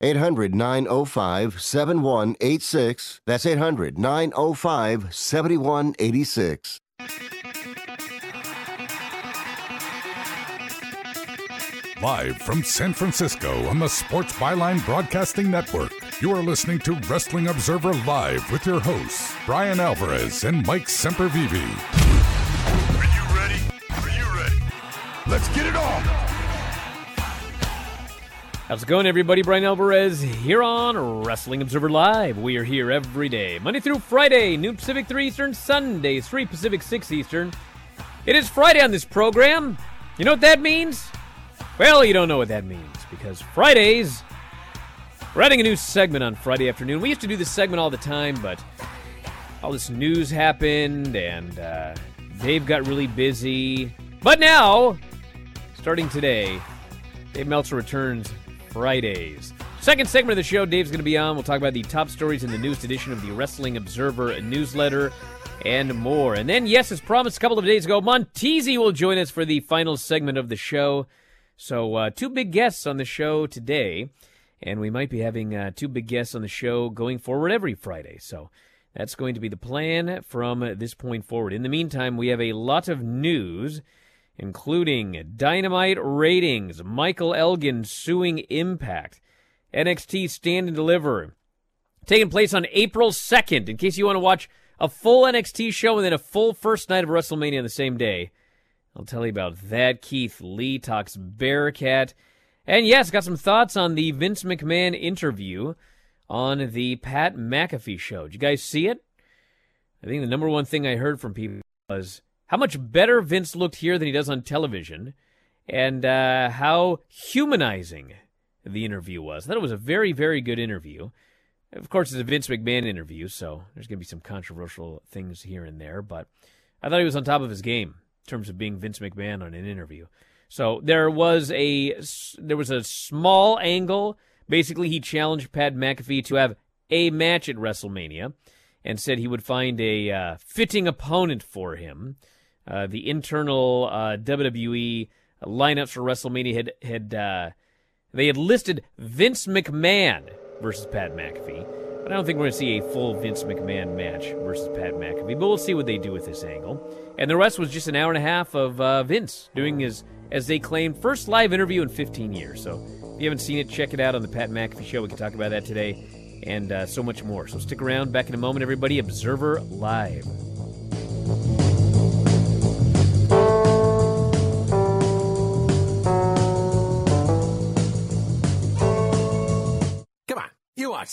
800 905 7186. That's 800 905 7186. Live from San Francisco on the Sports Byline Broadcasting Network, you are listening to Wrestling Observer Live with your hosts, Bryan Alvarez and Mike Sempervive. Are you ready? Are you ready? Let's get it on! How's it going, everybody? Bryan Alvarez here on Wrestling Observer Live. We are here every day, Monday through Friday, noon Pacific, 3 Eastern, Sunday, 3 Pacific, 6 Eastern. It is Friday on this program. You know what that means? Well, you don't know what that means because Fridays, we're adding a new segment on Friday afternoon. We used to do this segment all the time, but all this news happened and uh, Dave got really busy. But now, starting today, Dave Meltzer returns Fridays. Second segment of the show, Dave's going to be on. We'll talk about the top stories in the newest edition of the Wrestling Observer newsletter and more. And then, yes, as promised a couple of days ago, Montezi will join us for the final segment of the show. So, uh, two big guests on the show today, and we might be having uh, two big guests on the show going forward every Friday. So, that's going to be the plan from this point forward. In the meantime, we have a lot of news, including dynamite ratings, Michael Elgin suing Impact, NXT Stand and Deliver, taking place on April 2nd. In case you want to watch a full NXT show and then a full first night of WrestleMania on the same day. I'll tell you about that. Keith Lee talks Bearcat. And yes, got some thoughts on the Vince McMahon interview on the Pat McAfee show. Did you guys see it? I think the number one thing I heard from people was how much better Vince looked here than he does on television, and uh, how humanizing the interview was. I thought it was a very, very good interview. Of course, it's a Vince McMahon interview, so there's going to be some controversial things here and there, but I thought he was on top of his game in terms of being Vince McMahon on an interview. So there was a there was a small angle. Basically, he challenged Pat McAfee to have a match at WrestleMania, and said he would find a uh, fitting opponent for him. Uh, the internal uh, WWE lineups for WrestleMania had had uh, they had listed Vince McMahon versus Pat McAfee. But I don't think we're going to see a full Vince McMahon match versus Pat McAfee. But we'll see what they do with this angle. And the rest was just an hour and a half of uh, Vince doing his, as they claim, first live interview in 15 years. So if you haven't seen it, check it out on the Pat McAfee Show. We can talk about that today and uh, so much more. So stick around. Back in a moment, everybody. Observer Live.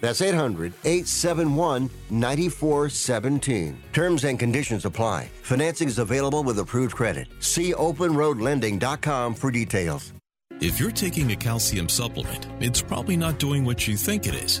That's 800 871 9417. Terms and conditions apply. Financing is available with approved credit. See openroadlending.com for details. If you're taking a calcium supplement, it's probably not doing what you think it is.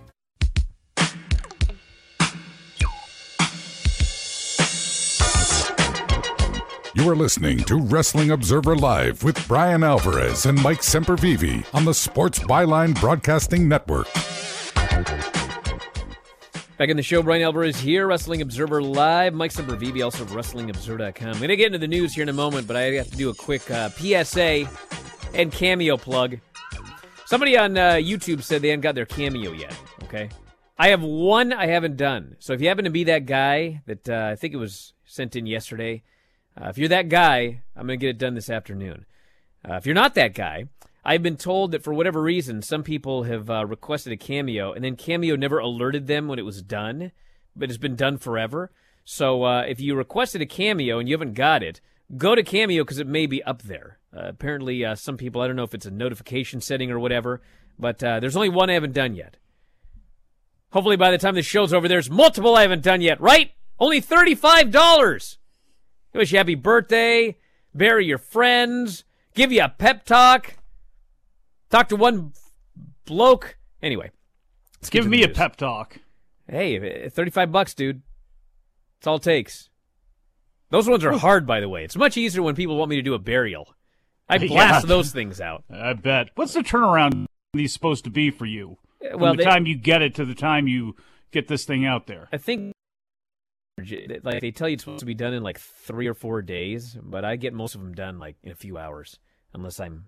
You are listening to Wrestling Observer Live with Bryan Alvarez and Mike Sempervive on the Sports Byline Broadcasting Network. Back in the show, Bryan Alvarez here, Wrestling Observer Live. Mike Sempervive, also of WrestlingObserver.com. I'm going to get into the news here in a moment, but I have to do a quick uh, PSA and cameo plug. Somebody on uh, YouTube said they hadn't got their cameo yet, okay? I have one I haven't done. So if you happen to be that guy that uh, I think it was sent in yesterday, uh, if you're that guy, I'm going to get it done this afternoon. Uh, if you're not that guy, I've been told that for whatever reason, some people have uh, requested a cameo, and then Cameo never alerted them when it was done, but it's been done forever. So uh, if you requested a cameo and you haven't got it, go to Cameo because it may be up there. Uh, apparently, uh, some people, I don't know if it's a notification setting or whatever, but there's only one I haven't done yet. Hopefully, by the time the show's over, there's multiple I haven't done yet, right? Only $35. Wish you happy birthday, bury your friends, give you a pep talk, talk to one bloke. Anyway, let's Give me a news. pep talk. Hey, uh, 35 bucks, dude. It's all it takes. Those ones are hard, by the way. It's much easier when people want me to do a burial. I Yeah. blast those things out. I bet. What's the turnaround these supposed to be for you? Uh, From Well, the they- time you get it to the time you get this thing out there. I think like they tell you it's supposed to be done in like three or four days, but I get most of them done like in a few hours, unless I'm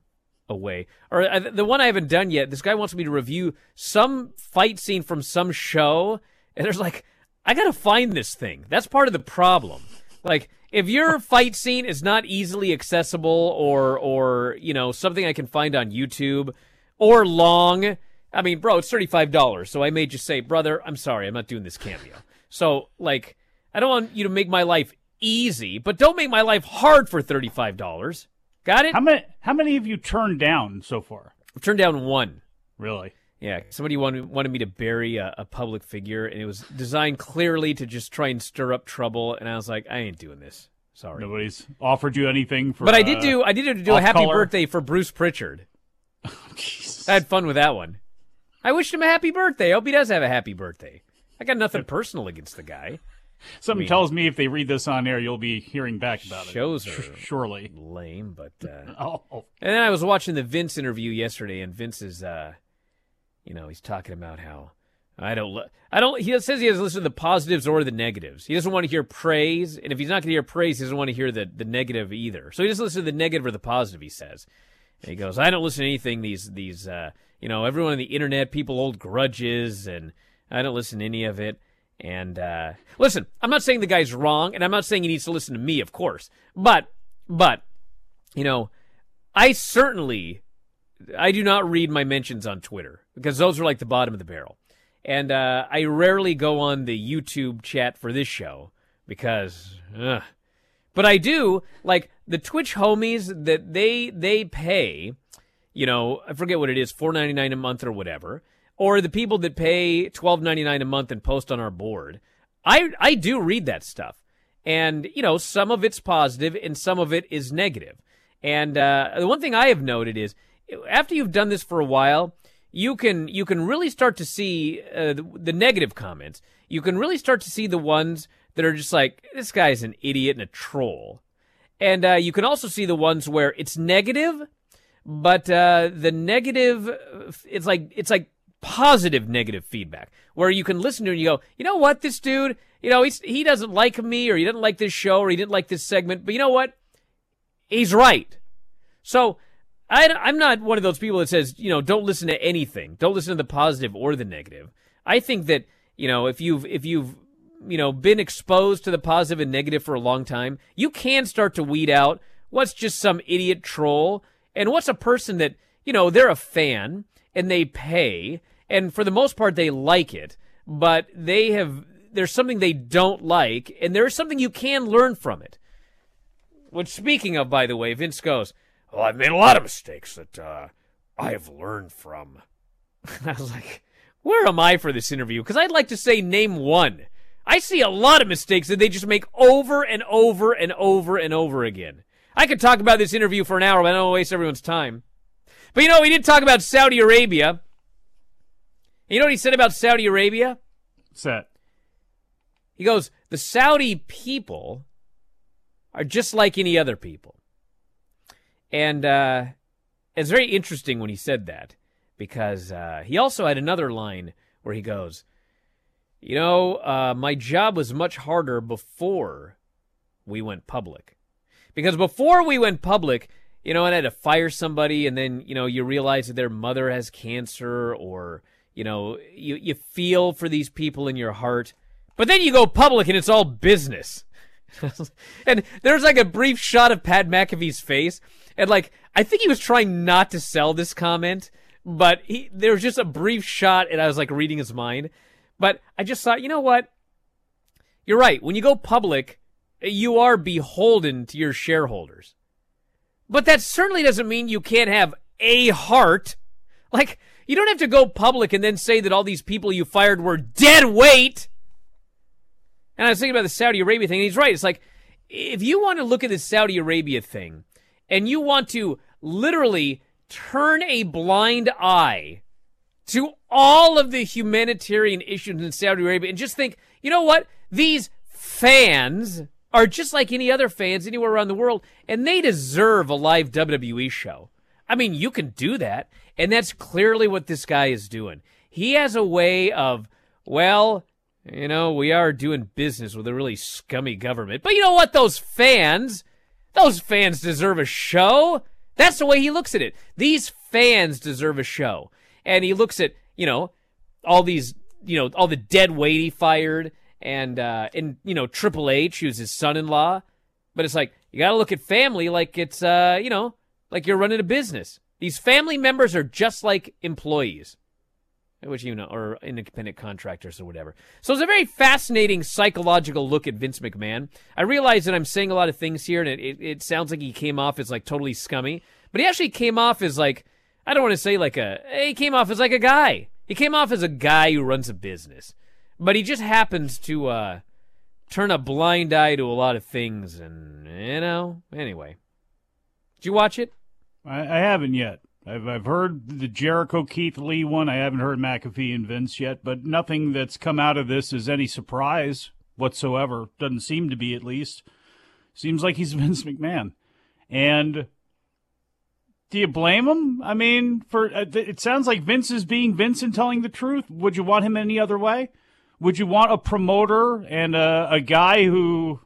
away. Or uh, the one I haven't done yet. This guy wants me to review some fight scene from some show, and there's like, I gotta find this thing. That's part of the problem. Like, if your fight scene is not easily accessible, or or you know something I can find on YouTube, or long. I mean, bro, it's thirty five dollars, so I may just say, brother, I'm sorry, I'm not doing this cameo. So, like, I don't want you to make my life easy, but don't make my life hard for thirty five dollars. Got it? How many how many have you turned down so far? I've turned down one. Really? Yeah, somebody wanted wanted me to bury a, a public figure, and it was designed clearly to just try and stir up trouble. And I was like, I ain't doing this. Sorry. Nobody's offered you anything for But I uh, did do I did do a happy color? birthday for Bruce Pritchard. Jesus. I had fun with that one. I wished him a happy birthday. I hope he does have a happy birthday. I got nothing personal against the guy. Something mean- tells me if they read this on air, you'll be hearing back about Shows it. Shows are surely. lame, but uh, Oh, And then I was watching the Vince interview yesterday, and Vince is, uh, you know, he's talking about how I don't, li- I don't. He says he doesn't listen to the positives or the negatives. He doesn't want to hear praise, and if he's not going to hear praise, he doesn't want to hear the the negative either. So he doesn't listen to the negative or the positive. He says, and he goes, I don't listen to anything. These these, uh, you know, everyone on the internet, people hold grudges, and I don't listen to any of it. And uh, listen, I'm not saying the guy's wrong, and I'm not saying he needs to listen to me, of course. But, but, you know, I certainly, I do not read my mentions on Twitter because those are like the bottom of the barrel. And uh, I rarely go on the YouTube chat for this show because, ugh. but I do like the Twitch homies that they they pay. You know, I forget what it is, four ninety nine a month or whatever, or the people that pay twelve ninety nine a month and post on our board. I I do read that stuff, and you know, some of it's positive and some of it is negative. And uh, the one thing I have noted is after you've done this for a while, you can you can really start to see uh, the, the negative comments. You can really start to see the ones that are just like this guy's an idiot and a troll, and uh, you can also see the ones where it's negative, but uh, the negative it's like it's like positive negative feedback where you can listen to and you go, you know what, this dude, you know, he's, he doesn't like me or he didn't like this show or he didn't like this segment, but you know what, he's right. So I, am not one of those people that says, you know, don't listen to anything. Don't listen to the positive or the negative. I think that, you know, if you've, if you've, you know, been exposed to the positive and negative for a long time, you can start to weed out what's just some idiot troll and what's a person that, you know, they're a fan and they pay and for the most part they like it, but they have, there's something they don't like and there's something you can learn from it. Which speaking of, by the way, Vince goes, well, I've made a lot of mistakes that uh, I have learned from. I was like, where am I for this interview? Because I'd like to say, name one. I see a lot of mistakes that they just make over and over and over and over again. I could talk about this interview for an hour, but I don't want to waste everyone's time. But you know, we did talk about Saudi Arabia. You know what he said about Saudi Arabia? Set. He goes, the Saudi people are just like any other people. And uh, it's very interesting when he said that because uh, he also had another line where he goes, You know, uh, my job was much harder before we went public. Because before we went public, you know, I had to fire somebody, and then, you know, you realize that their mother has cancer, or, you know, you, you feel for these people in your heart. But then you go public and it's all business. and there's like a brief shot of Pat McAfee's face, and like I think he was trying not to sell this comment, but he there was just a brief shot, and I was like reading his mind. But I just thought, you know what? You're right. When you go public, you are beholden to your shareholders. But that certainly doesn't mean you can't have a heart. Like, you don't have to go public and then say that all these people you fired were dead weight. And I was thinking about the Saudi Arabia thing, and he's right. It's like, if you want to look at the Saudi Arabia thing and you want to literally turn a blind eye to all of the humanitarian issues in Saudi Arabia and just think, you know what? These fans are just like any other fans anywhere around the world, and they deserve a live WWE show. I mean, you can do that, and that's clearly what this guy is doing. He has a way of, well, you know, we are doing business with a really scummy government. But you know what? Those fans, those fans deserve a show. That's the way he looks at it. These fans deserve a show. And he looks at, you know, all these, you know, all the dead weight he fired and, uh, and, you know, Triple H, who's his son in law. But it's like, you got to look at family like it's, uh, you know, like you're running a business. These family members are just like employees which you know, or independent contractors or whatever. So it's a very fascinating psychological look at Vince McMahon. I realize that I'm saying a lot of things here, and it, it, it sounds like he came off as like totally scummy, but he actually came off as like I don't want to say like a he came off as like a guy. He came off as a guy who runs a business, but he just happens to uh, turn a blind eye to a lot of things, and you know. Anyway, did you watch it? I, I haven't yet. I've I've heard the Jericho Keith Lee one. I haven't heard McAfee and Vince yet, but nothing that's come out of this is any surprise whatsoever. Doesn't seem to be, at least. Seems like he's Vince McMahon, and do you blame him? I mean, for uh, it sounds like Vince is being Vince and telling the truth. Would you want him any other way? Would you want a promoter and a, a guy who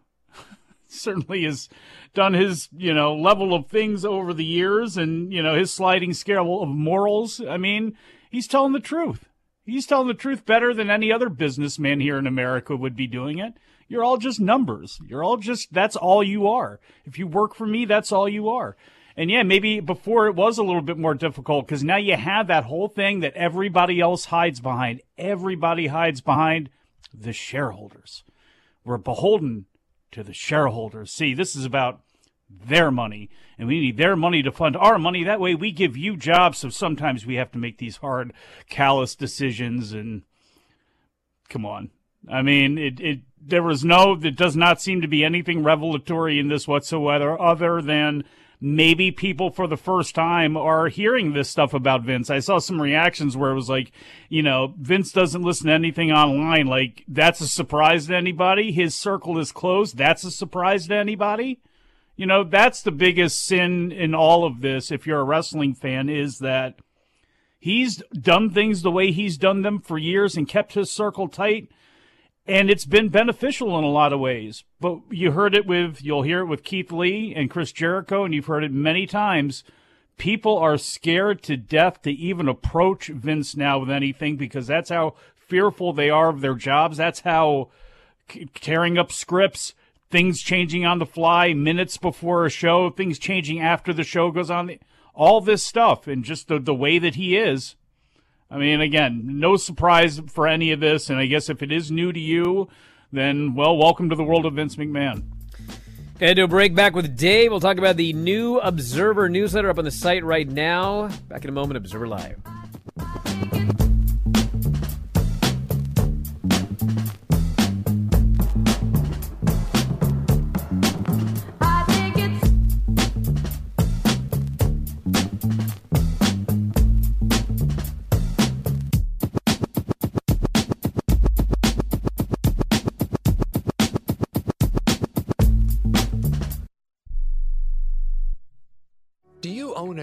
certainly is done his, you know, level of things over the years and, you know, his sliding scale of morals. I mean, he's telling the truth. He's telling the truth better than any other businessman here in America would be doing it. You're all just numbers. You're all just, that's all you are. If you work for me, that's all you are. And yeah, maybe before it was a little bit more difficult because now you have that whole thing that everybody else hides behind. Everybody hides behind the shareholders. We're beholden to the shareholders. See, this is about their money, and we need their money to fund our money. That way, we give you jobs. So sometimes we have to make these hard, callous decisions. And come on, I mean, it it there was no, it does not seem to be anything revelatory in this whatsoever, other than maybe people for the first time are hearing this stuff about Vince. I saw some reactions where it was like, you know, Vince doesn't listen to anything online. Like, that's a surprise to anybody. His circle is closed. That's a surprise to anybody. You know, that's the biggest sin in all of this, if you're a wrestling fan, is that he's done things the way he's done them for years and kept his circle tight and it's been beneficial in a lot of ways. But you heard it with, you'll hear it with Keith Lee and Chris Jericho, and you've heard it many times. People are scared to death to even approach Vince now with anything because that's how fearful they are of their jobs. That's how tearing up scripts, things changing on the fly minutes before a show, things changing after the show goes on, all this stuff, and just the, the way that he is I mean, again, no surprise for any of this. And I guess if it is new to you, then, well, welcome to the world of Vince McMahon. And to break back with Dave. We'll talk about the new Observer newsletter up on the site right now. Back in a moment, Observer Live.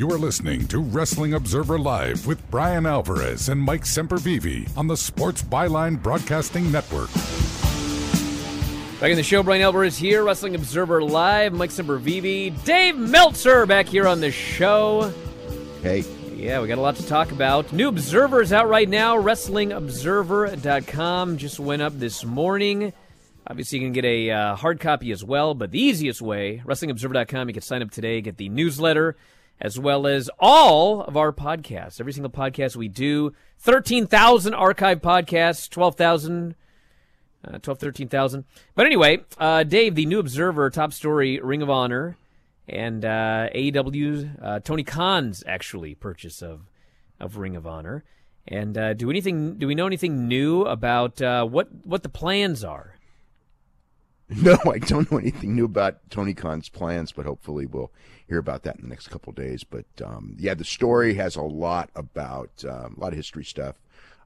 You are listening to Wrestling Observer Live with Bryan Alvarez and Mike Sempervive on the Sports Byline Broadcasting Network. Back in the show, Bryan Alvarez here, Wrestling Observer Live, Mike Sempervive, Dave Meltzer back here on the show. Hey. Yeah, we got a lot to talk about. New Observers out right now, WrestlingObserver.com just went up this morning. Obviously, you can get a uh, hard copy as well, but the easiest way, WrestlingObserver.com, you can sign up today, get the newsletter, as well as all of our podcasts. Every single podcast we do. 13,000 archive podcasts, 12,000, uh, 12, 13,000. But anyway, uh, Dave, the new Observer, top story, Ring of Honor, and uh, AEW, uh, Tony Khan's actually purchase of, of Ring of Honor. And uh, do anything? Do we know anything new about uh, what what the plans are? No, I don't know anything new about Tony Khan's plans, but hopefully we'll hear about that in the next couple days. But um, yeah, the story has a lot about um, a lot of history stuff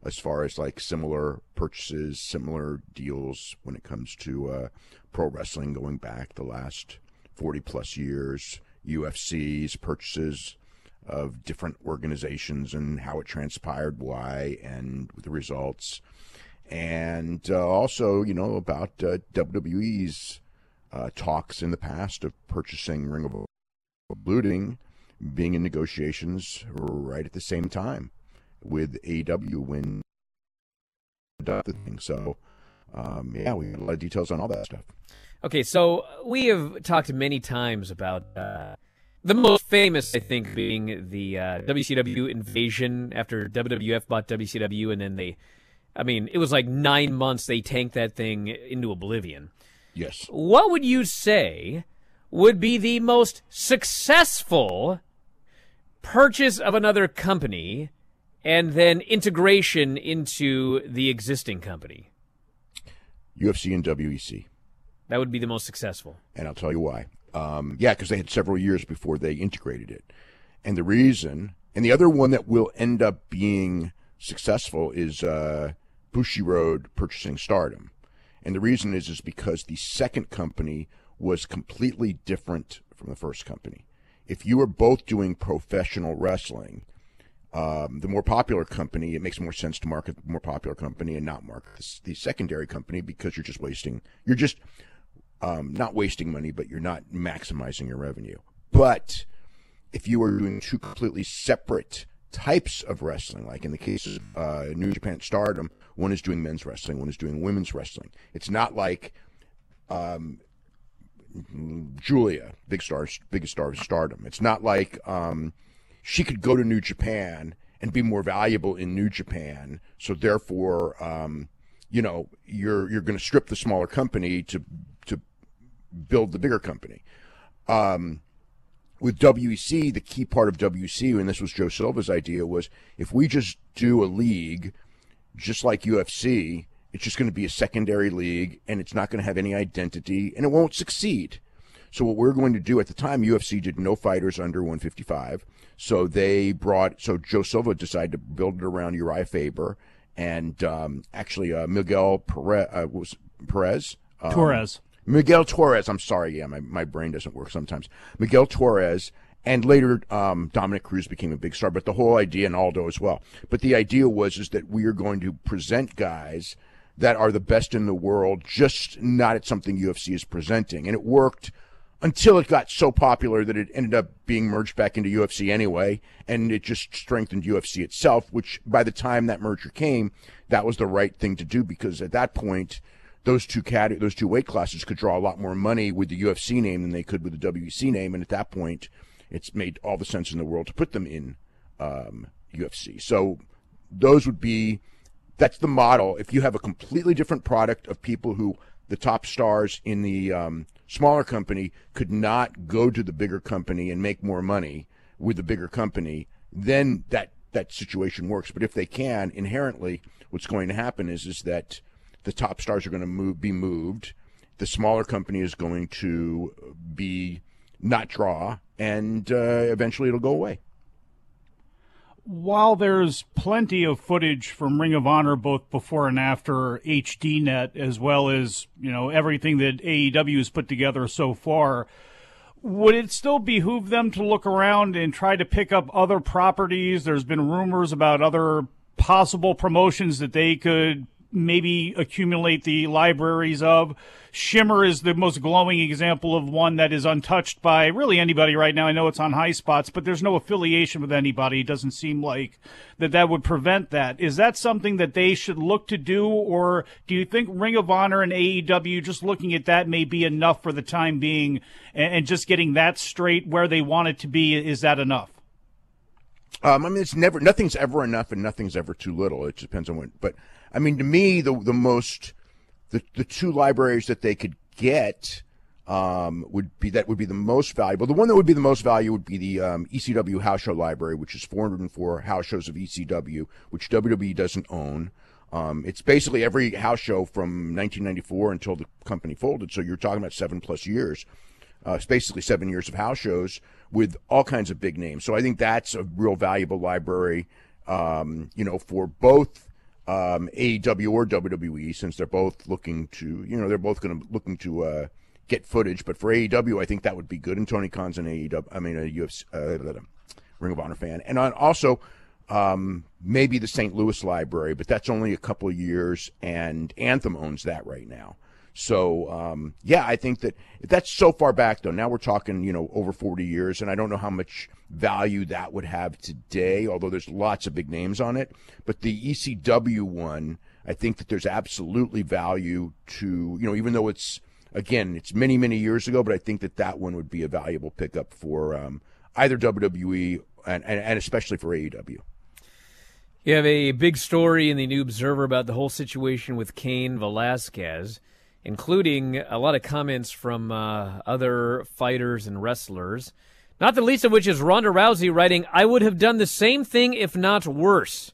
as far as like similar purchases, similar deals when it comes to uh, pro wrestling going back the last 40 plus years, UFC's purchases of different organizations and how it transpired, why, and the results. And uh, also, you know, about uh, WWE's uh, talks in the past of purchasing Ring of Looting, being in negotiations right at the same time with AEW when the thing. So, um, yeah, we got a lot of details on all that stuff. Okay, so we have talked many times about uh, the most famous, I think, being the uh, WCW invasion after WWF bought WCW, and then they, I mean, it was like nine months they tanked that thing into oblivion. Yes. What would you say would be the most successful purchase of another company and then integration into the existing company? UFC and WEC. That would be the most successful. And I'll tell you why. Um, yeah, because they had several years before they integrated it. And the reason, and the other one that will end up being successful is uh, Bushiroad purchasing Stardom. And the reason is is because the second company was completely different from the first company. If you are both doing professional wrestling, um, the more popular company, it makes more sense to market the more popular company and not market the, the secondary company because you're just wasting, you're just um, not wasting money, but you're not maximizing your revenue. But if you are doing two completely separate types of wrestling, like in the case of uh, New Japan Stardom, one is doing men's wrestling, one is doing women's wrestling. It's not like um, Julia, big star, biggest star of Stardom. It's not like um, she could go to New Japan and be more valuable in New Japan. So therefore, um, you know, you're you're going to strip the smaller company to to build the bigger company. Um, with WEC, the key part of WEC, and this was Joe Silva's idea, was if we just do a league, just like UFC, it's just going to be a secondary league, and it's not going to have any identity, and it won't succeed. So what we're going to do at the time, UFC did no fighters under 155. So they brought, so Joe Silva decided to build it around Urijah Faber and um, actually uh, Miguel Perez, uh, was Perez? Um, Torres. Miguel Torres. I'm sorry. Yeah, my, my brain doesn't work sometimes. Miguel Torres. And later, um, Dominick Cruz became a big star, but the whole idea, and Aldo as well. But the idea was is that we are going to present guys that are the best in the world, just not at something UFC is presenting. And it worked until it got so popular that it ended up being merged back into UFC anyway, and it just strengthened UFC itself. Which by the time that merger came, that was the right thing to do because at that point, those two cat those two weight classes could draw a lot more money with the UFC name than they could with the WEC name, and at that point, it's made all the sense in the world to put them in um, UFC. So those would be that's the model. If you have a completely different product of people who the top stars in the um, smaller company could not go to the bigger company and make more money with the bigger company, then that that situation works. But if they can, inherently, what's going to happen is is that the top stars are going to move, be moved. The smaller company is going to be not draw, and uh, eventually it'll go away. While there's plenty of footage from Ring of Honor, both before and after HDNet, as well as you know everything that AEW has put together so far, would it still behoove them to look around and try to pick up other properties? There's been rumors about other possible promotions that they could maybe accumulate the libraries of. Shimmer is the most glowing example of one that is untouched by really anybody right now. I know it's on Highspots, but there's no affiliation with anybody. It doesn't seem like that that would prevent that. Is that something that they should look to do, or do you think Ring of Honor and AEW just looking at that may be enough for the time being, and, and just getting that straight where they want it to be? Is that enough? Um, I mean, it's never nothing's ever enough, and nothing's ever too little. It depends on what. But I mean, to me, the the most the the two libraries that they could get um, would be that would be the most valuable. The one that would be the most value would be the um, ECW House Show Library, which is 404 house shows of ECW, which WWE doesn't own. Um, it's basically every house show from 1994 until the company folded. So you're talking about seven plus years. Uh, it's basically seven years of house shows with all kinds of big names. So I think that's a real valuable library, um, you know, for both um, AEW or WWE, since they're both looking to, you know, they're both going to looking to uh, get footage. But for AEW, I think that would be good. And Tony Khan's an AEW, I mean, a UFC, uh, Ring of Honor fan, and also um, maybe the St. Louis Library, but that's only a couple years, and Anthem owns that right now. So um, yeah, I think that that's so far back though. Now we're talking, you know, over 40 years, and I don't know how much value that would have today. Although there's lots of big names on it, but the ECW one, I think that there's absolutely value to, you know, even though it's again it's many many years ago, but I think that that one would be a valuable pickup for um, either WWE and, and, and especially for AEW. You have a big story in the New Observer about the whole situation with Cain Velasquez including a lot of comments from uh, other fighters and wrestlers. Not the least of which is Ronda Rousey writing, I would have done the same thing if not worse.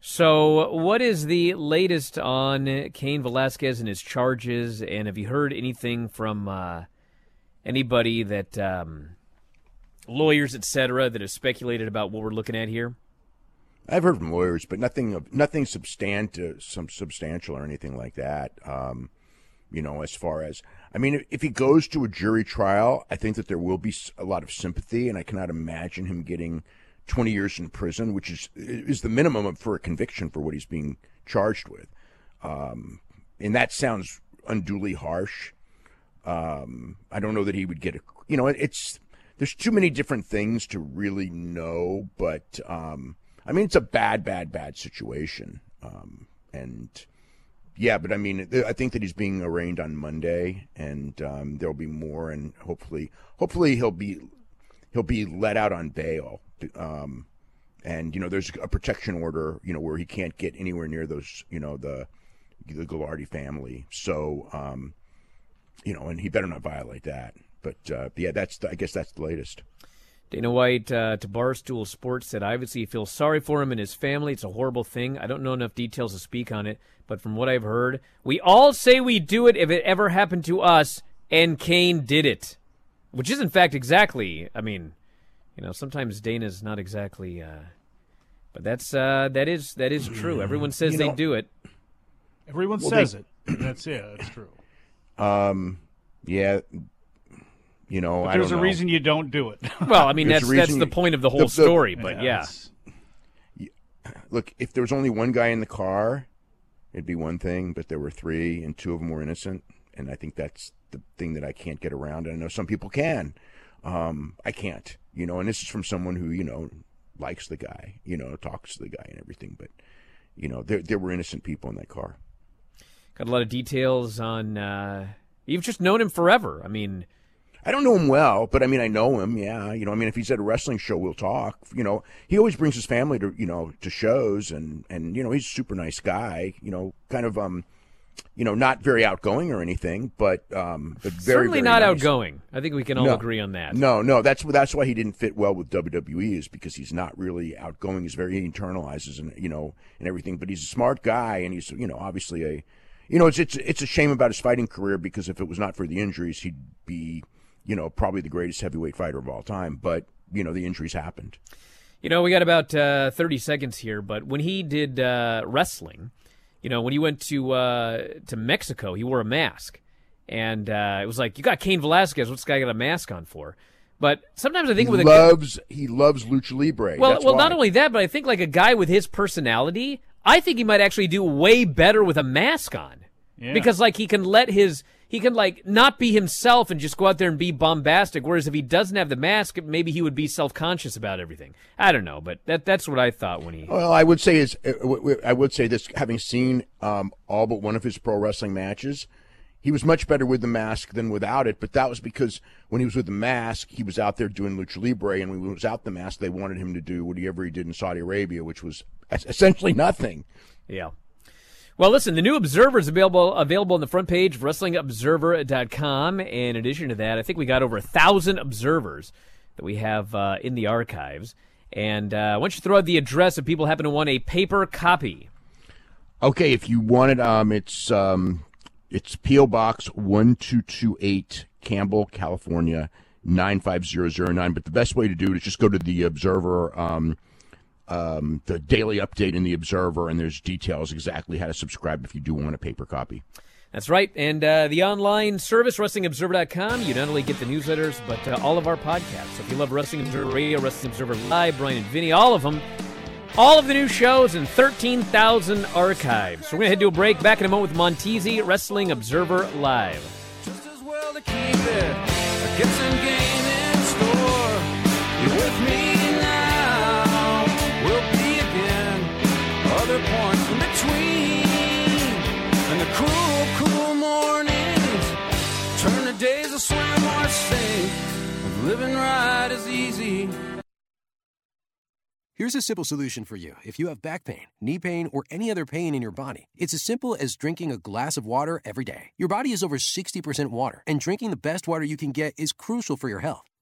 So, what is the latest on Cain Velasquez and his charges? And have you heard anything from uh, anybody that, um, lawyers, etc., that have speculated about what we're looking at here? I've heard from lawyers, but nothing, nothing substantive, some substantial or anything like that. Um, you know, as far as, I mean, if he goes to a jury trial, I think that there will be a lot of sympathy, and I cannot imagine him getting 20 years in prison, which is is the minimum for a conviction for what he's being charged with. Um, and that sounds unduly harsh. Um, I don't know that he would get a, you know, it's, there's too many different things to really know, but, um, I mean, it's a bad, bad, bad situation. Um, and, yeah, but I mean, I think that he's being arraigned on Monday, and um, there'll be more, and hopefully, hopefully he'll be he'll be let out on bail. Um, and you know, there's a protection order, you know, where he can't get anywhere near those, you know, the the Gilardi family. So, um, you know, and he better not violate that. But uh, yeah, that's the, I guess that's the latest. Dana White uh, to Barstool Sports said, I obviously, he feels sorry for him and his family. It's a horrible thing. I don't know enough details to speak on it, but from what I've heard, we all say we do it if it ever happened to us, and Cain did it. Which is, in fact, exactly, I mean, you know, sometimes Dana's not exactly, uh, but that's, uh, that is, that is true. Everyone says You they know- do it. Everyone Well, says they- it. That's yeah, that's true. Um, yeah, you know, But there's don't a know. reason you don't do it. Well, I mean, There's that's that's the point of the whole the- the- story, but Yeah, yeah. Look, if there was only one guy in the car, it'd be one thing, but there were three, and two of them were innocent, and I think that's the thing that I can't get around. And I know some people can. Um, I can't, you know. And this is from someone who, you know, likes the guy, you know, talks to the guy and everything. But, you know, there there were innocent people in that car. Got a lot of details on. Uh, you've just known him forever. I mean, I don't know him well, but I mean, I know him. Yeah, you know, I mean, if he's at a wrestling show, we'll talk. You know, he always brings his family to you know to shows, and and you know, he's a super nice guy. You know, kind of um, you know, not very outgoing or anything, but um, but very certainly very not nice. outgoing. I think we can all No. agree on that. No, no, that's that's why he didn't fit well with WWE is because he's not really outgoing. He's very he internalizes and you know and everything. But he's a smart guy, and he's you know obviously a you know, it's it's it's a shame about his fighting career because if it was not for the injuries, he'd be, you know, probably the greatest heavyweight fighter of all time. But you know, the injuries happened. You know, we got about uh, 30 seconds here, but when he did uh, wrestling, you know, when he went to uh, to Mexico, he wore a mask, and uh, it was like, you got Cain Velasquez. What's this guy got a mask on for? But sometimes I think he with loves a, he loves lucha libre. Well, That's well, why. not only that, but I think like a guy with his personality, I think he might actually do way better with a mask on. Yeah. Because like he can let his he can like not be himself and just go out there and be bombastic. Whereas if he doesn't have the mask, maybe he would be self conscious about everything. I don't know, but that that's what I thought when he. Well, I would say is uh, I would say this, having seen um, all but one of his pro wrestling matches, he was much better with the mask than without it. But that was because when he was with the mask, he was out there doing lucha libre, and when he was out the mask, they wanted him to do whatever he did in Saudi Arabia, which was essentially nothing. Yeah. Well, listen, the new Observer is available available on the front page of WrestlingObserver.com. In addition to that, I think we got over a thousand observers that we have uh, in the archives. And uh, why don't you throw out the address if people happen to want a paper copy? Okay, if you want it, um, it's um, it's PO Box one two two eight, Campbell, California nine five zero zero nine. But the best way to do it is just go to the Observer, um, um, the daily update in the Observer, and there's details exactly how to subscribe if you do want a paper copy. That's right. And uh, the online service, WrestlingObserver.com, you not only get the newsletters, but uh, all of our podcasts. So if you love Wrestling Observer Radio, Wrestling Observer Live, Bryan and Vinny, all of them, all of the new shows and 13,000 archives. So we're going to head to a break. Back in a moment with Montezi, Wrestling Observer Live. Just as well to keep it. Get some game in store. You're with me swim or sink. Living right is easy. Here's a simple solution for you if you have back pain, knee pain, or any other pain in your body. It's as simple as drinking a glass of water every day. Your body is over 60% water, and drinking the best water you can get is crucial for your health.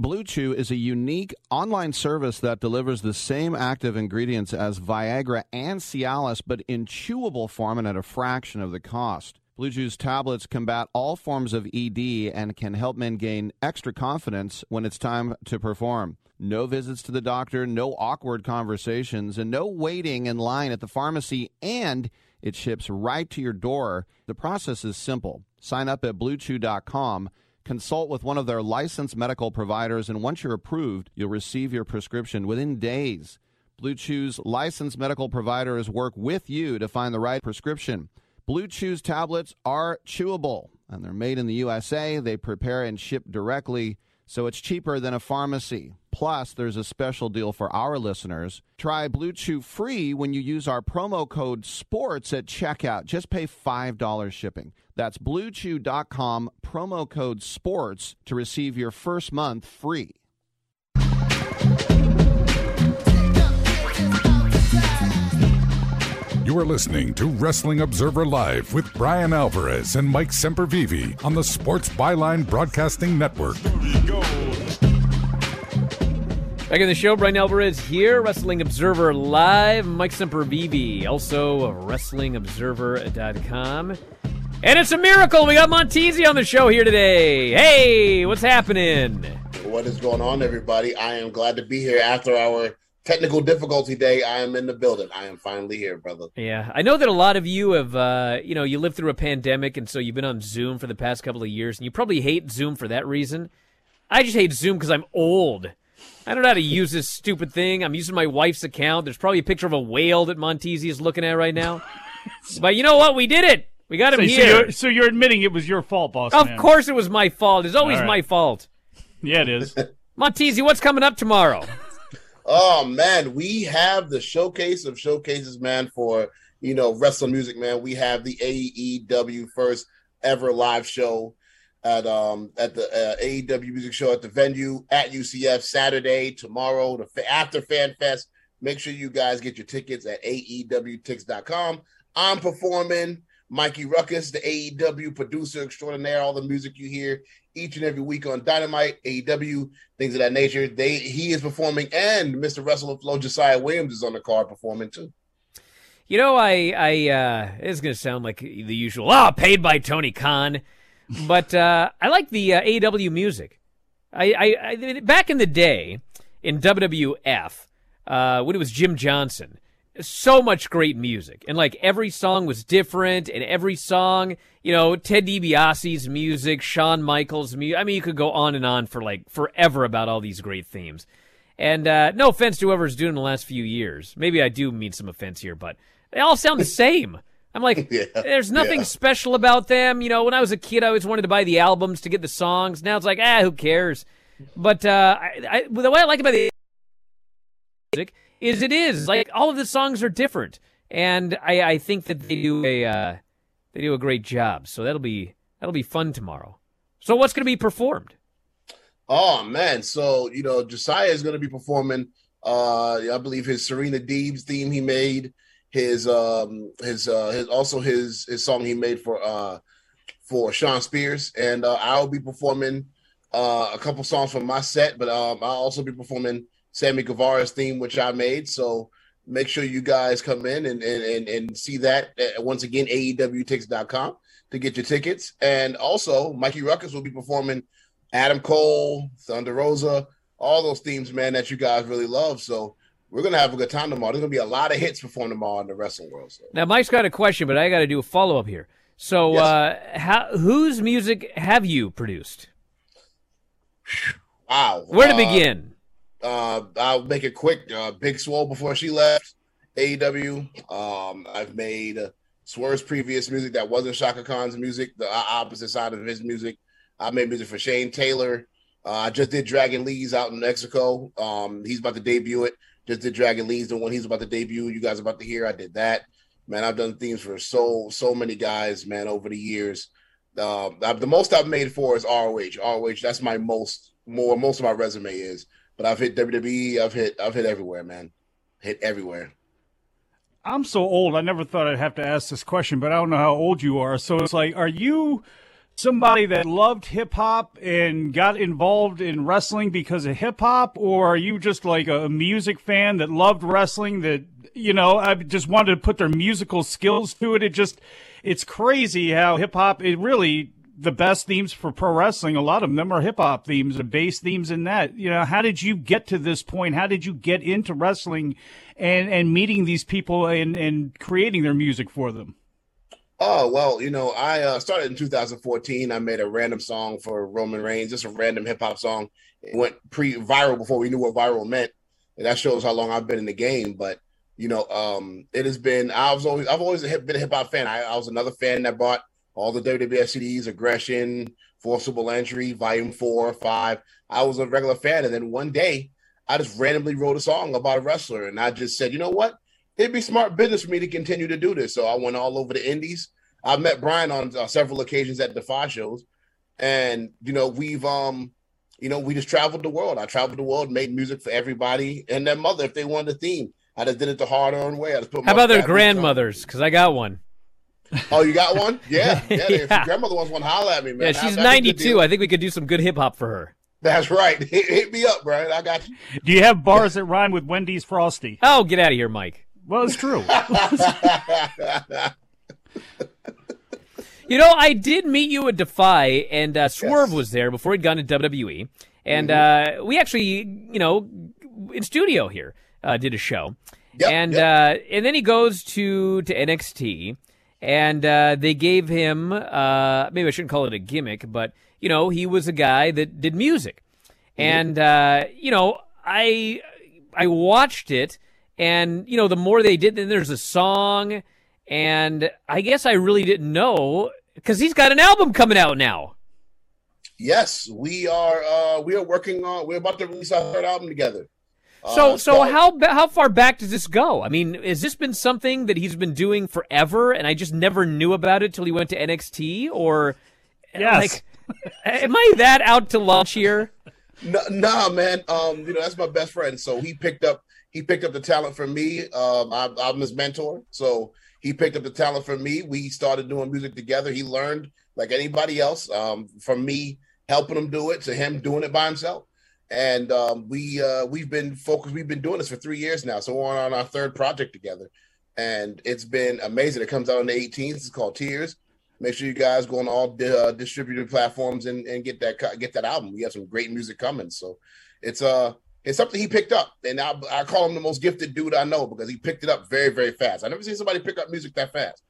BlueChew is a unique online service that delivers the same active ingredients as Viagra and Cialis, but in chewable form and at a fraction of the cost. BlueChew's tablets combat all forms of ED and can help men gain extra confidence when it's time to perform. No visits to the doctor, no awkward conversations, and no waiting in line at the pharmacy, and it ships right to your door. The process is simple. Sign up at bluechew.com consult with one of their licensed medical providers, and once you're approved, you'll receive your prescription within days. BlueChew's licensed medical providers work with you to find the right prescription. BlueChew's tablets are chewable, and they're made in the USA. They prepare and ship directly, so it's cheaper than a pharmacy. Plus, there's a special deal for our listeners. Try BlueChew free when you use our promo code SPORTS at checkout. Just pay $5 shipping. That's bluechew.com, promo code SPORTS to receive your first month free. You are listening to Wrestling Observer Live with Bryan Alvarez and Mike Sempervive on the Sports Byline Broadcasting Network. Back in the show, Bryan Alvarez here, Wrestling Observer Live. Mike Sempervive, also WrestlingObserver.com. And it's a miracle. We got Montezi on the show here today. Hey, what's happening? What is going on, everybody? I am glad to be here after our technical difficulty day. I am in the building. I am finally here, brother. Yeah, I know that a lot of you have, uh, you know, you lived through a pandemic, and so you've been on Zoom for the past couple of years, and you probably hate Zoom for that reason. I just hate Zoom because I'm old. I don't know how to use this stupid thing. I'm using my wife's account. There's probably a picture of a whale that Montezi is looking at right now. but you know what? We did it. We got him so, here. So you're, so you're admitting it was your fault, boss. Of man. course it was my fault. It's always All right. my fault. Yeah, it is. Montezi, what's coming up tomorrow? Oh man, we have the showcase of showcases, man, for you know wrestling music, man. We have the AEW first ever live show at um at the uh, AEW music show at the venue at UCF Saturday tomorrow the fa- after Fan Fest. Make sure you guys get your tickets at AEWTix.com. I'm performing. Mikey Rukus, the AEW producer extraordinaire, all the music you hear each and every week on Dynamite, AEW, things of that nature. They he is performing, and Mr. And Flow Josiah Williams is on the card performing too. You know, I, I, uh, it's to sound like the usual, ah, paid by Tony Khan, but, uh, I like the uh, AEW music. I, I, I, back in the day in WWF, uh, when it was Jim Johnston, so much great music. And like every song was different, and every song, you know, Ted DiBiase's music, Shawn Michaels' music. I mean, you could go on and on for like forever about all these great themes. And uh, no offense to whoever's doing the last few years. Maybe I do mean some offense here, but they all sound the same. I'm like, Yeah, there's nothing yeah. special about them. You know, when I was a kid, I always wanted to buy the albums to get the songs. Now it's like, ah, who cares? But uh, I, I, the way I like about the music is it is like all of the songs are different, and I, I think that they do a uh, they do a great job. So that'll be that'll be fun tomorrow. So what's going to be performed? Oh man, so you know Josiah is going to be performing. Uh, I believe his Serena Deeb's theme he made, his um his uh his also his his song he made for uh for Shawn Spears, and uh, I'll be performing uh a couple songs from my set, but um I'll also be performing Sammy Guevara's theme, which I made. So make sure you guys come in and and and, and see that once again AEWTix.com to get your tickets, and also Mikey Rukus will be performing. Adam Cole, Thunder Rosa, all those themes, man, that you guys really love. So we're gonna have a good time tomorrow. There's gonna be a lot of hits performed tomorrow in the wrestling world. So Now, Mike's got a question, but I got to do a follow up here. So, Yes. uh, how, whose music have you produced? wow, Where to Uh, begin? Uh, I'll make it quick. Uh, Big Swole before she left AEW. Um, I've made Swerve's previous music that wasn't Shaka Khan's music, the opposite side of his music. I made music for Shane Taylor. Uh, I just did Dragon Lee's out in Mexico. Um, he's about to debut it. Just did Dragon Lee's, the one he's about to debut. You guys about to hear. I did that. Man, I've done themes for so so many guys, man, over the years. Uh, the most I've made for is ROH. ROH. That's my most more most of my resume is. But I've hit WWE. I've hit I've hit everywhere, man. Hit everywhere. I'm so old. I never thought I'd have to ask this question, but I don't know how old you are. So it's like, are you somebody that loved hip hop and got involved in wrestling because of hip hop, or are you just like a music fan that loved wrestling that you know I just wanted to put their musical skills to it? It just it's crazy how hip hop it really the best themes for pro wrestling. A lot of them are hip hop themes and bass themes in that. You know, how did you get to this point? How did you get into wrestling and and meeting these people and and creating their music for them? Oh well, you know, I uh, started in 2014. I made a random song for Roman Reigns, just a random hip hop song. It went pre viral before we knew what viral meant, and that shows how long I've been in the game. But you know, um, it has been. I was always, I've always been a hip hop fan. I, I was another fan that bought all the WWF CDs, Aggression, Forcible Entry, Volume Four, Five. I was a regular fan, and then one day I just randomly wrote a song about a wrestler, and I just said, you know what, it'd be smart business for me to continue to do this. So I went all over the Indies. I've met Bryan on uh, several occasions at Defy shows, and you know we've um you know we just traveled the world. I traveled the world, made music for everybody and their mother if they wanted a theme. I just did it the hard earned way. I just put How about their grandmothers? Because I got one. Oh, you got one? Yeah, yeah. If your grandmother wants one, holla at me, man. Yeah, she's that's a good 92. I think we could do some good hip hop for her. That's right. Hit, hit me up, Bryan. I got you. Do you have bars that rhyme with Wendy's Frosty? Oh, get out of here, Mike. Well, it's true. You know, I did meet you at Defy, and uh, Swerve was there before he'd gone to WWE, and Mm-hmm. uh, we actually, you know, in studio here uh, did a show, and Uh, and then he goes to to NXT, and uh, they gave him uh, maybe I shouldn't call it a gimmick, but you know, he was a guy that did music, and uh, you know, I I watched it, and you know, the more they did, then there's a song, and I guess I really didn't know because he's got an album coming out now. Yes, we are. uh We are working on. We're about to release our third album together. So, Uh, so how how far back does this go? I mean, has this been something that he's been doing forever, and I just never knew about it till he went to NXT, or Yes. like, am I that out to lunch here? No, nah, man. Um, you know that's my best friend. So he picked up he picked up the talent from me. Um, I'm, I'm his mentor. So he picked up the talent from me. We started doing music together. He learned like anybody else um, from me helping him do it to him doing it by himself. And um, we uh, we've been focused. We've been doing this for three years now. So we're on our third project together, and it's been amazing. It comes out on the 18th. It's called Tears. Make sure you guys go on all di- uh, distributed platforms and, and get that get that album. We have some great music coming. So it's uh it's something he picked up, and I, I call him the most gifted dude I know because he picked it up very very fast. I never seen somebody pick up music that fast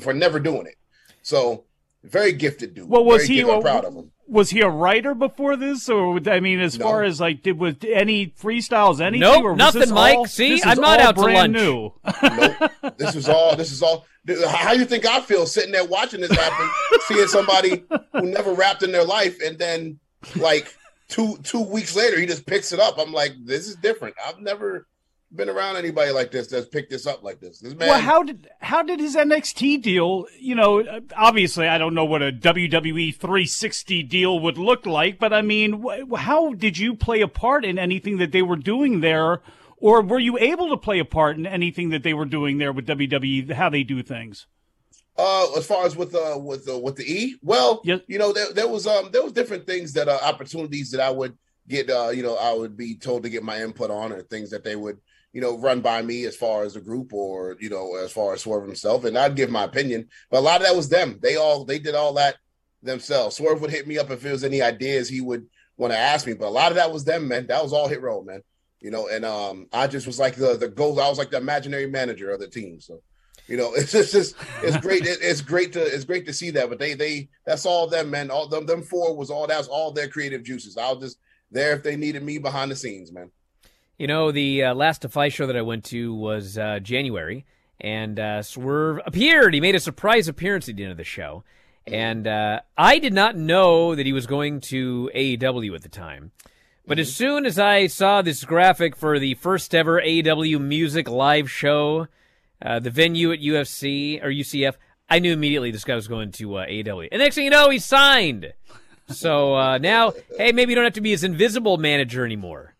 for never doing it. So very gifted dude. Well, was Very he? gifted. I'm proud of him. Was he a writer before this, or I mean, as No. far as like, did with any freestyles, anything? Nope, nothing, Mike. all- See, I'm not all out to brand lunch. New. This is all. This is all. How you think I feel sitting there watching this happen, seeing somebody who never rapped in their life, and then like two two weeks later, he just picks it up. I'm like, this is different. I've never been around anybody like this that's picked this up like this. This man. well, how did how did his NXT deal? You know, obviously, I don't know what a WWE 360 deal would look like, but I mean, how did you play a part in anything that they were doing there, or were you able to play a part in anything that they were doing there with WWE? How they do things? Uh, as far as with uh with uh, with the E, well, you know there, there was um there was different things that uh, opportunities that I would get uh you know I would be told to get my input on or things that they would you know run by me as far as the group or you know as far as Swerve himself and I'd give my opinion, but a lot of that was them. They all they did all that themselves. Swerve would hit me up if there was any ideas he would want to ask me, but a lot of that was them, man. That was all Hit Row, man. You know, and um I just was like the the goal. I was like the imaginary manager of the team, so you know it's just, just it's great it, it's great to it's great to see that but they they that's all them man all them them four was all that's all their creative juices i was just there if they needed me behind the scenes man You know, the uh, last Defy show that I went to was uh, January, and uh, Swerve appeared. He made a surprise appearance at the end of the show, and uh, I did not know that he was going to AEW at the time. But as soon as I saw this graphic for the first ever AEW music live show, uh, the venue at UFC or UCF, I knew immediately this guy was going to uh, AEW. And next thing you know, he's signed. So uh, now, hey, maybe you don't have to be his invisible manager anymore.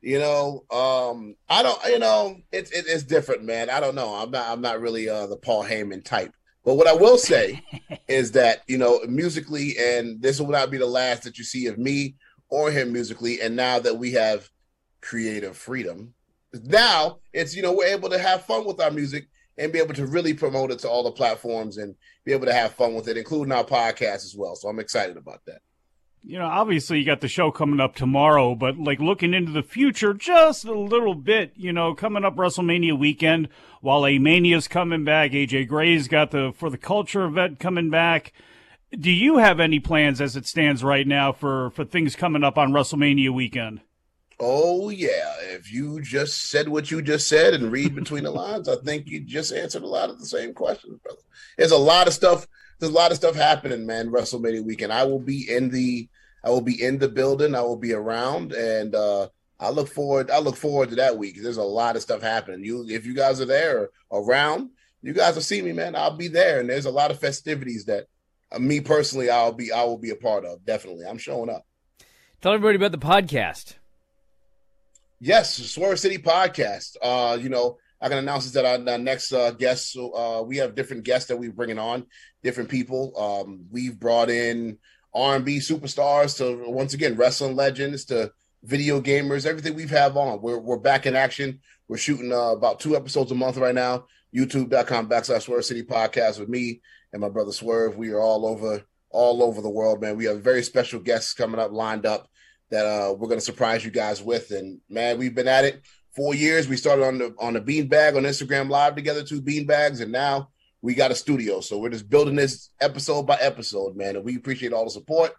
you know um i don't you know it's it, it's different man i don't know i'm not i'm not really uh the paul heyman type but what i will say is that you know musically and this will not be the last that you see of me or him musically and now that we have creative freedom now it's you know we're able to have fun with our music and be able to really promote it to all the platforms and be able to have fun with it including our podcast as well so i'm excited about that you know, obviously you got the show coming up tomorrow, but like looking into the future just a little bit, you know, coming up WrestleMania weekend, while A Mania's coming back, AJ Gray's got the for the culture event coming back. Do you have any plans as it stands right now for for things coming up on WrestleMania weekend? Oh yeah, if you just said what you just said and read between the lines, I think you just answered a lot of the same questions, brother. There's a lot of stuff. There's a lot of stuff happening, man. WrestleMania weekend. I will be in the. I will be in the building. I will be around, and uh, I look forward. I look forward to that week. There's a lot of stuff happening. You, if you guys are there or around, you guys will see me, man. I'll be there, and there's a lot of festivities that uh, me personally, I'll be, I will be a part of. Definitely, I'm showing up. Tell everybody about the podcast. Yes, Swerve City podcast. Uh, you know, I can announce that our, our next uh, guests. Uh, we have different guests that we're bringing on, different people. Um, we've brought in R and B superstars to once again wrestling legends to video gamers. Everything we've have on, we're we're back in action. We're shooting uh, about two episodes a month right now. YouTube.com backslash Swerve City podcast with me and my brother Swerve. We are all over all over the world, man. We have very special guests coming up lined up that uh, we're going to surprise you guys with. And man, we've been at it four years. We started on the on the beanbag on Instagram Live together, two beanbags, and now we got a studio. So we're just building this episode by episode, man. And we appreciate all the support.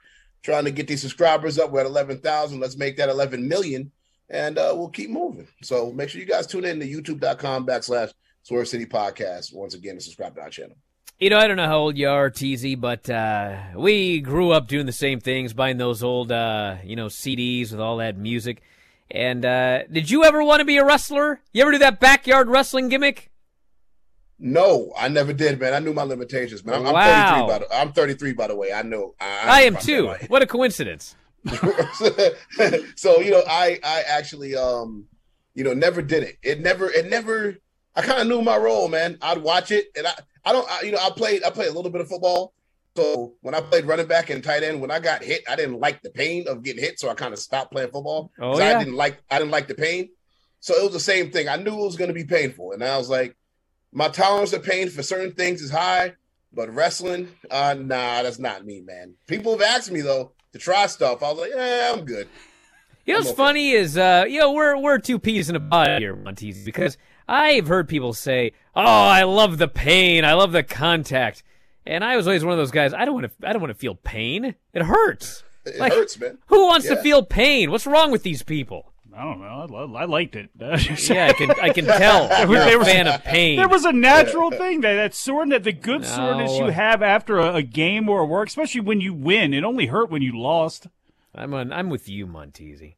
Trying to get these subscribers up. We're at eleven thousand. Let's make that eleven million, and uh, we'll keep moving. So make sure you guys tune in to YouTube.com backslash Swerve City Podcast once again and subscribe to our channel. You know, I don't know how old you are, TZ, but uh, we grew up doing the same things, buying those old, uh, you know, CDs with all that music. And uh, did you ever want to be a wrestler? You ever do that backyard wrestling gimmick? No, I never did, man. I knew my limitations, man. I'm, Wow. I'm 33 by the, I'm 33 by the way. I know. I, am too. What a coincidence. so you know, I I actually um you know never did it. It never it never. I kind of knew my role, man. I'd watch it, and I I don't I, you know I played I played a little bit of football. So when I played running back and tight end, when I got hit, I didn't like the pain of getting hit, so I kind of stopped playing football. Oh, yeah? I didn't like I didn't like the pain. So it was the same thing. I knew it was going to be painful, and I was like, my tolerance of pain for certain things is high, but wrestling, uh, nah, that's not me, man. People have asked me though to try stuff. I was like, yeah, I'm good. You know what's funny is, uh, you know, we're we're two peas in a pod here, Monteez, because I've heard people say, "Oh, I love the pain, I love the contact," and I was always one of those guys. I don't want to, I don't want to feel pain. It hurts. It Like, hurts, man. Who wants to feel pain? What's wrong with these people? I don't know. I, lo- I liked it. Yeah, I can, I can tell. You're There a was- fan of pain. There was a natural thing that that soreness, the good No. soreness you have after a, a game or a work, especially when you win. It only hurt when you lost. I'm on, I'm with you, Monteezy.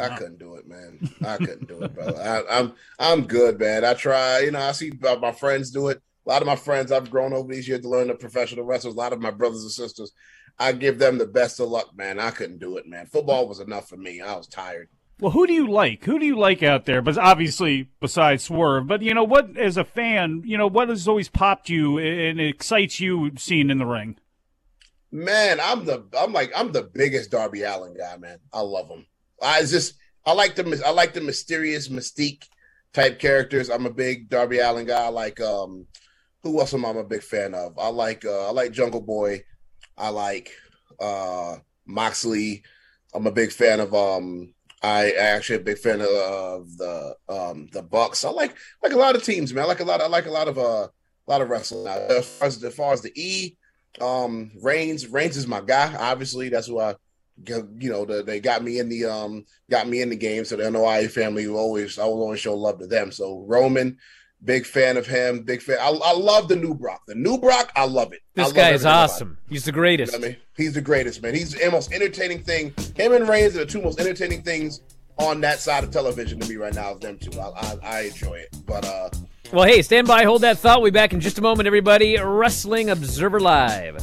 I couldn't do it, man. I couldn't do it, brother. I, I'm I'm good, man. I try. You know, I see my my friends do it. A lot of my friends I've grown over these years to learn the professional wrestlers. A lot of my brothers and sisters, I give them the best of luck, man. I couldn't do it, man. Football was enough for me. I was tired. Well, who do you like? Who do you like out there? But obviously, besides Swerve, but you know what? As a fan, you know what has always popped you and excites you seeing in the ring. Man, I'm the I'm like I'm the biggest Darby Allin guy, man. I love him. I just I like the I like the mysterious mystique type characters. I'm a big Darby Allin guy. I like um who else am I a big fan of? I like uh I like Jungle Boy. I like uh Moxley. I'm a big fan of um I I actually a big fan of, of the um the Bucks. I like like a lot of teams, man. I like a lot I like a lot of uh a lot of wrestling. As far as, as far as the E, um Reigns, Reigns is my guy. Obviously, that's who I you know, the, they got me in the um got me in the game. So the NOI family will always I will always show love to them. So Roman, big fan of him, big fan. I, I love the new Brock. The new Brock, I love it. This love guy is awesome. He's the greatest. it. I mean, he's the greatest, man. He's the most entertaining thing. Him and Reigns are the two most entertaining things on that side of television to me right now. Is them two. I, I, I enjoy it. But uh Well, hey, stand by, hold that thought. We'll be back in just a moment, everybody. Wrestling Observer Live.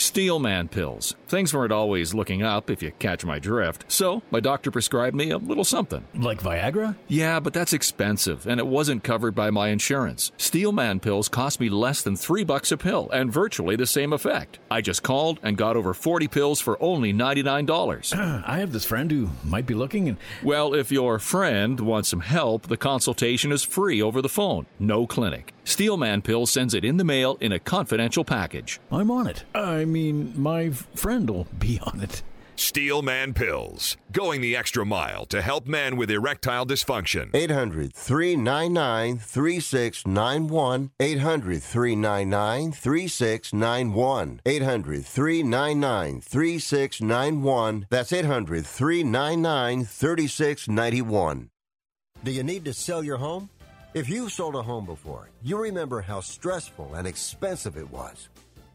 Steelman pills. Things weren't always looking up, if you catch my drift. So, my doctor prescribed me a little something. Like Viagra? Yeah, but that's expensive, and it wasn't covered by my insurance. Steelman pills cost me less than three bucks a pill, and virtually the same effect. I just called and got over 40 pills for only $99. I have this friend who might be looking and. Well, if your friend wants some help, the consultation is free over the phone. No clinic. Steelman Pills sends it in the mail in a confidential package. I'm on it. I mean, my friend will be on it. Steelman Pills, going the extra mile to help men with erectile dysfunction. 800 399 3691. 800 399 3691. 800 399 3691. That's 800 399 3691. Do you need to sell your home? If you've sold a home before, you remember how stressful and expensive it was.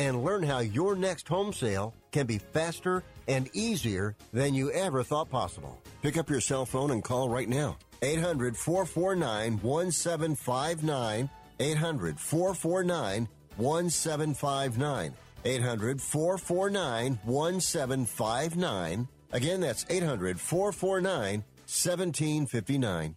and learn how your next home sale can be faster and easier than you ever thought possible. Pick up your cell phone and call right now. 800 449 1759. 800 449 1759. 800 449 1759. Again, that's 800 449 1759.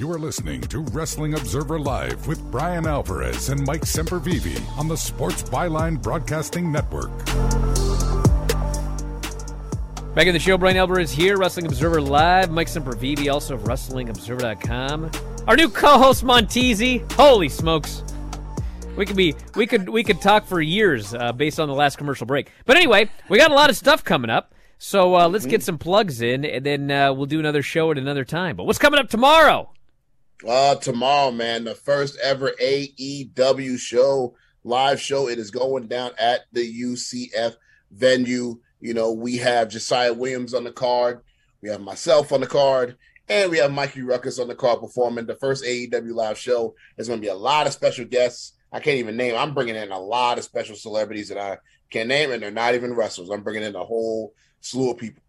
You are listening to Wrestling Observer Live with Bryan Alvarez and Mike Sempervive on the Sports Byline Broadcasting Network. Back in the show, Bryan Alvarez here, Wrestling Observer Live. Mike Sempervive, also of WrestlingObserver.com. Our new co-host Montezi. Holy smokes! We could be, we could, we could talk for years uh, based on the last commercial break. But anyway, we got a lot of stuff coming up. So uh, let's get some plugs in, and then uh, we'll do another show at another time. But what's coming up tomorrow? Uh, tomorrow, man, the first ever AEW show, live show. It is going down at the UCF venue. You know, we have Josiah Williams on the card, we have myself on the card, and we have Mikey Rukus on the card performing the first AEW live show. There's going to be a lot of special guests. I can't even name. I'm bringing in a lot of special celebrities that I can't name, and they're not even wrestlers. I'm bringing in a whole slew of people.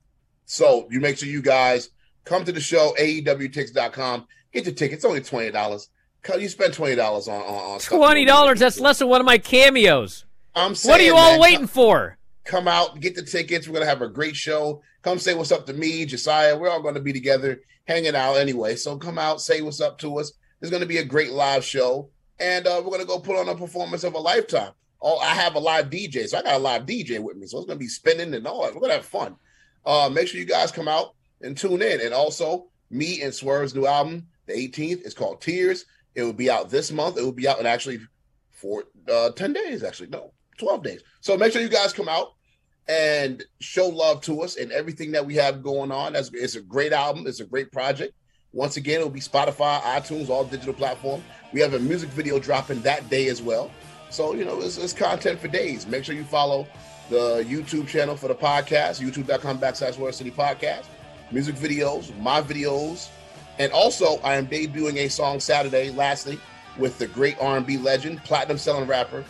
So you make sure you guys come to the show, AEWTix.com. Get your tickets. It's only twenty dollars. You spend twenty dollars on, on, on twenty dollars. That's less than one of my cameos. I'm saying, what are you all man, waiting come, for? Come out, get the tickets. We're gonna have a great show. Come say what's up to me, Josiah. We're all gonna be together, hanging out anyway. So come out, say what's up to us. There's gonna be a great live show, and uh, we're gonna go put on a performance of a lifetime. Oh, I have a live DJ, so I got a live DJ with me. So it's gonna be spinning and all that. We're gonna have fun. Uh, make sure you guys come out and tune in. And also, me and Swerve's new album, the 18th, is called Tears. It will be out this month. It will be out in actually for uh, 10 days, actually. No, 12 days. So make sure you guys come out and show love to us and everything that we have going on. That's it's a great album. It's a great project. Once again, it will be Spotify, iTunes, all digital platform. We have a music video dropping that day as well. So, you know, it's, it's content for days. Make sure you follow the YouTube channel for the podcast, youtube.com backslash Swerve City Podcast, music videos, my videos. And also, I am debuting a song Saturday, lastly, with the great R&B legend, platinum selling rapper,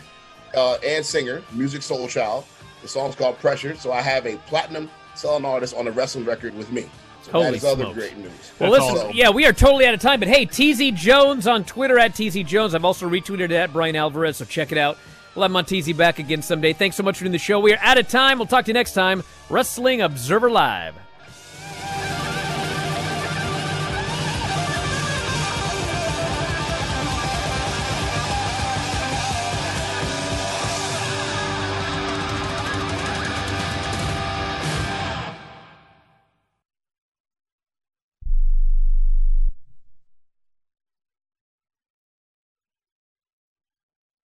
uh, and singer, Musiq Soulchild. The song's called Pressure. So I have a platinum selling artist on a wrestling record with me. So Holy that is other great news. Well, listen, yeah, we are totally out of time. But hey, TZ Jones on Twitter at TZ Jones. I've also retweeted it at Bryan Alvarez, so check it out. We'll have Montezi back again someday. Thanks so much for doing the show. We are out of time. We'll talk to you next time. Wrestling Observer Live.